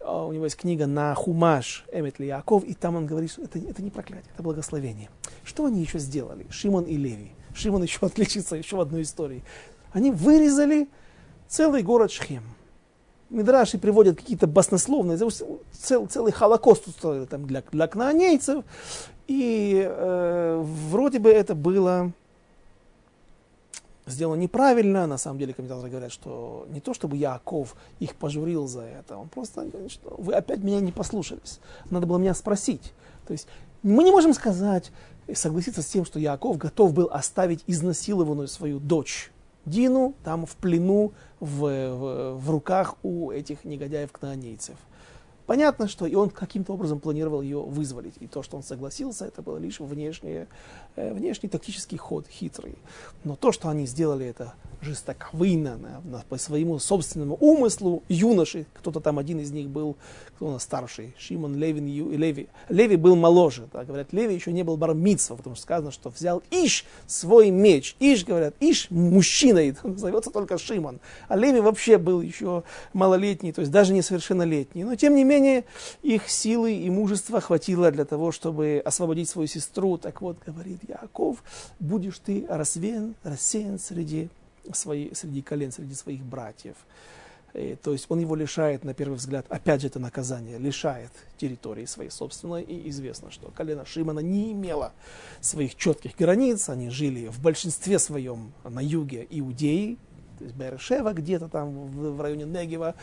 а, у него есть книга на Хумаш Эмет Яков, и там он говорит, что это, это не проклятие, это благословение. Что они еще сделали, Шимон и Леви? Шимон еще отличится еще в одной истории. Они вырезали целый город Шхем. Мидраши приводят какие-то баснословные, цел, целый холокост устроили там для, для кнаанейцев. И э, вроде бы это было сделано неправильно. На самом деле комментаторы говорят, что не то чтобы Яков их пожурил за это, он просто говорит, что вы опять меня не послушались. Надо было меня спросить. То есть мы не можем сказать, согласиться с тем, что Яков готов был оставить изнасилованную свою дочь Дину там в плену, в, в, в руках у этих негодяев-кнаанейцев. Понятно, что и он каким-то образом планировал ее вызволить. И то, что он согласился, это был лишь внешний, э, внешний тактический ход, хитрый. Но то, что они сделали это жестоковыйно, по своему собственному умыслу, юноши, кто-то там один из них был, кто у нас старший, Шимон, Левин и Леви. Леви был моложе, да, говорят, Леви еще не был бармитсва, потому что сказано, что взял Иш свой меч. Иш, говорят, Иш мужчиной, зовется только Шимон. А Леви вообще был еще малолетний, то есть даже несовершеннолетний. Но тем не менее, их силы и мужества хватило для того, чтобы освободить свою сестру. Так вот, говорит Яков, будешь ты рассеян, рассеян среди, свои, среди колен, среди своих братьев. И, то есть он его лишает, на первый взгляд, опять же это наказание, лишает территории своей собственной. И известно, что колено Шимона не имело своих четких границ. Они жили в большинстве своем на юге Иудеи, то есть Бершева где-то там в, в районе Негева.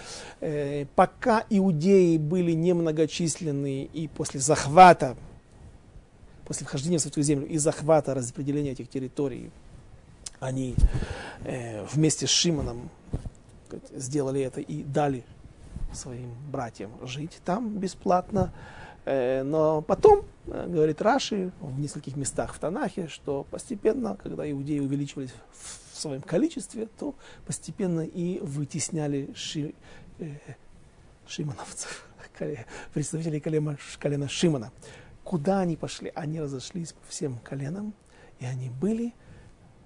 Э, пока иудеи были немногочисленны и после захвата, после вхождения в Святую Землю и захвата распределения этих территорий, они э, вместе с Шимоном сделали это и дали своим братьям жить там бесплатно. Э, но потом, э, говорит Раши в нескольких местах в Танахе, что постепенно, когда иудеи увеличивались в своем количестве, то постепенно и вытесняли ши, э, шимоновцев, представителей колена, колена Шимона. Куда они пошли? Они разошлись по всем коленам, и они были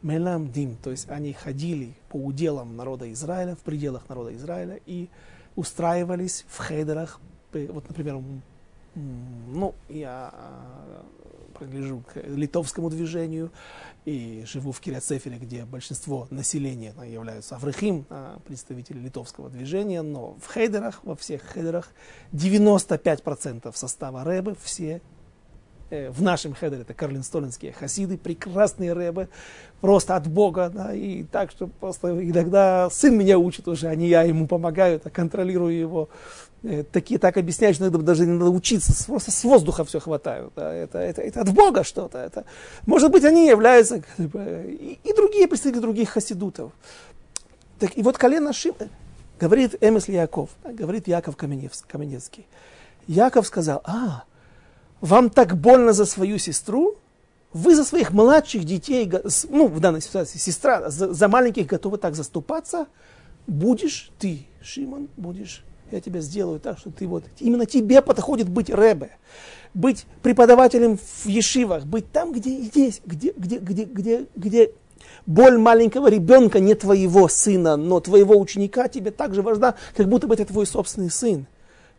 Мелам Дим, то есть они ходили по уделам народа Израиля, в пределах народа Израиля и устраивались в хейдерах, вот, например, ну, я а, принадлежу к литовскому движению и живу в Киряцефере, где большинство населения являются аврахим, а, представители литовского движения, но в хейдерах, во всех хейдерах 95% состава рэбы все в нашем хедере это карлинстолинские хасиды, прекрасные рэбы, просто от Бога, да, и так, что просто иногда сын меня учит уже, а не я ему помогаю, а контролирую его. Э, такие так объясняют, что иногда даже не надо учиться, просто с воздуха все хватают. Да, это, это, это от Бога что-то. Это, может быть, они являются, и, и другие представители других хасидутов. Так, и вот колено Шим, говорит Эмес Яков, говорит Яков Каменецкий. Яков сказал, а, вам так больно за свою сестру, вы за своих младших детей, ну, в данной ситуации, сестра, за, за маленьких готовы так заступаться, будешь ты, Шимон, будешь, я тебя сделаю так, что ты вот, именно тебе подходит быть рэбе, быть преподавателем в ешивах, быть там, где здесь, где, где, где, где, где боль маленького ребенка не твоего сына, но твоего ученика тебе так же важна, как будто бы это твой собственный сын.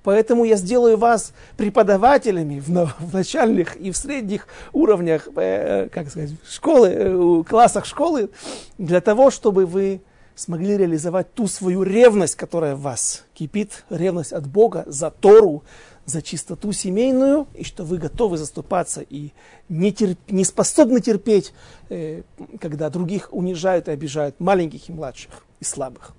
Поэтому я сделаю вас преподавателями в, в начальных и в средних уровнях, э, как сказать, школы, э, классах школы, для того, чтобы вы смогли реализовать ту свою ревность, которая в вас кипит, ревность от Бога за Тору, за чистоту семейную, и что вы готовы заступаться и не, терп, не способны терпеть, э, когда других унижают и обижают, маленьких и младших, и слабых.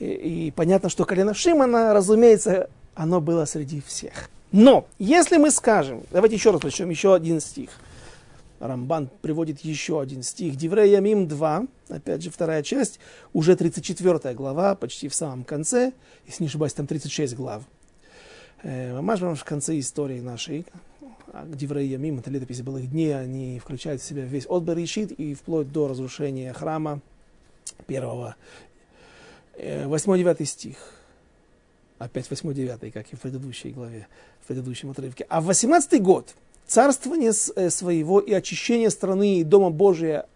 И, и понятно, что колено Шимона, разумеется, оно было среди всех. Но, если мы скажем, давайте еще раз прочтем еще один стих. Рамбан приводит еще один стих. Диврей Ямим 2, опять же вторая часть, уже 34 глава, почти в самом конце, если не ошибаюсь, там 36 глав. Э, в конце истории нашей, а Диврей Ямим, это летописи былых дней, они включают в себя весь отбор Ишит и вплоть до разрушения храма первого. 8-9 э, стих опять 8-9, как и в предыдущей главе, в предыдущем отрывке. А в 18 год царствование э, своего и очищение страны и Дома Божия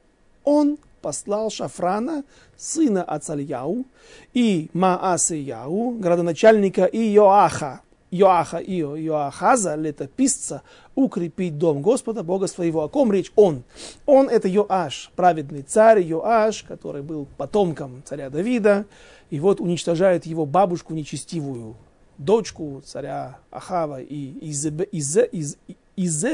он послал Шафрана, сына Ацальяу, и Маасияу, градоначальника Иоаха, Йоаха и Йоахаза, летописца, укрепить дом Господа, Бога своего. О ком речь? Он. Он это Йоаш, праведный царь Йоаш, который был потомком царя Давида, и вот уничтожают его бабушку нечестивую, дочку царя Ахава и Изевели, из, из,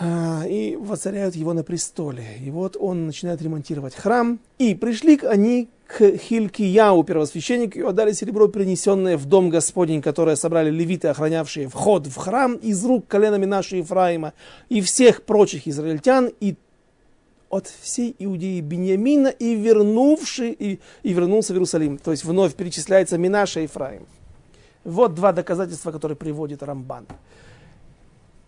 а, и воцаряют его на престоле. И вот он начинает ремонтировать храм. И пришли они к Хилькияу, первосвященнику, и отдали серебро, принесенное в дом Господень, которое собрали левиты, охранявшие вход в храм, из рук коленами нашей Ефраима и всех прочих израильтян, и от всей Иудеи Бениамина и, вернувший, и, и вернулся в Иерусалим. То есть вновь перечисляется Минаша Ефраим. Вот два доказательства, которые приводит Рамбан.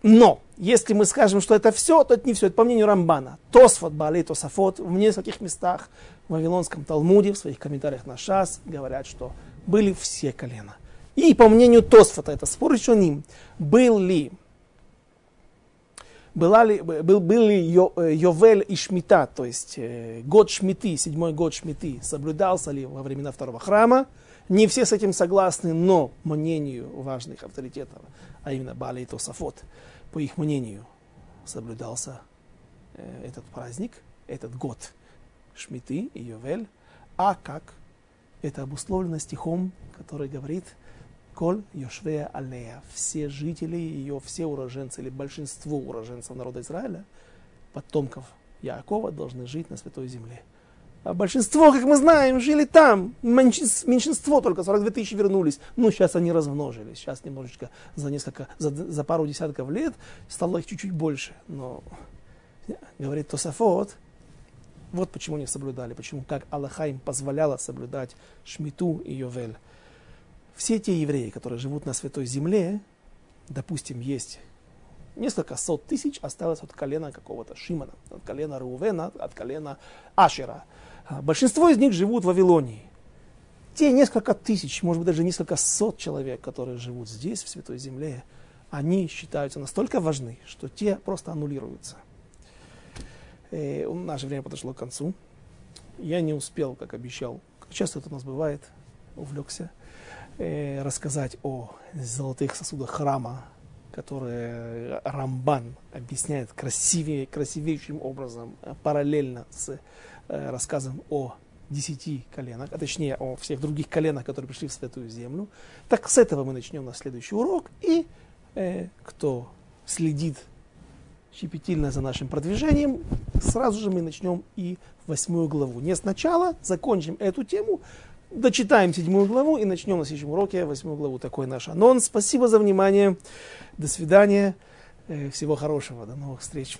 Но, если мы скажем, что это все, то это не все. Это по мнению Рамбана. Тосфот, Бали, Тосафот в нескольких местах в Вавилонском Талмуде, в своих комментариях на Шас, говорят, что были все колена. И по мнению Тосфота, это спор еще ним, был ли была ли, был, был ли э, Йовель и Шмита, то есть э, год Шмиты, седьмой год Шмиты, соблюдался ли во времена второго храма. Не все с этим согласны, но мнению важных авторитетов, а именно Бали и Тосафот, по их мнению, соблюдался э, этот праздник, этот год Шмиты и Йовель. А как? Это обусловлено стихом, который говорит – Коль Йошвея Алея, все жители ее, все уроженцы или большинство уроженцев народа Израиля, потомков Якова, должны жить на святой земле. А большинство, как мы знаем, жили там. Меньшинство только, 42 тысячи вернулись. Ну, сейчас они размножились. Сейчас немножечко за несколько, за, за пару десятков лет стало их чуть-чуть больше. Но, говорит Тософот, вот почему не соблюдали, почему как Аллаха им позволяла соблюдать Шмиту и Йовель все те евреи, которые живут на Святой Земле, допустим, есть несколько сот тысяч осталось от колена какого-то Шимана, от колена Рувена, от колена Ашера. А большинство из них живут в Вавилонии. Те несколько тысяч, может быть, даже несколько сот человек, которые живут здесь, в Святой Земле, они считаются настолько важны, что те просто аннулируются. И э, наше время подошло к концу. Я не успел, как обещал, как часто это у нас бывает, увлекся э, рассказать о золотых сосудах храма, которые Рамбан объясняет красивее, красивейшим образом, э, параллельно с рассказом о десяти коленах, а точнее о всех других коленах, которые пришли в Святую Землю. Так с этого мы начнем на следующий урок. И э, кто следит щепетильно за нашим продвижением, сразу же мы начнем и восьмую главу. Не сначала закончим эту тему, дочитаем седьмую главу и начнем на следующем уроке восьмую главу. Такой наш анонс. Спасибо за внимание. До свидания. Э, всего хорошего. До новых встреч.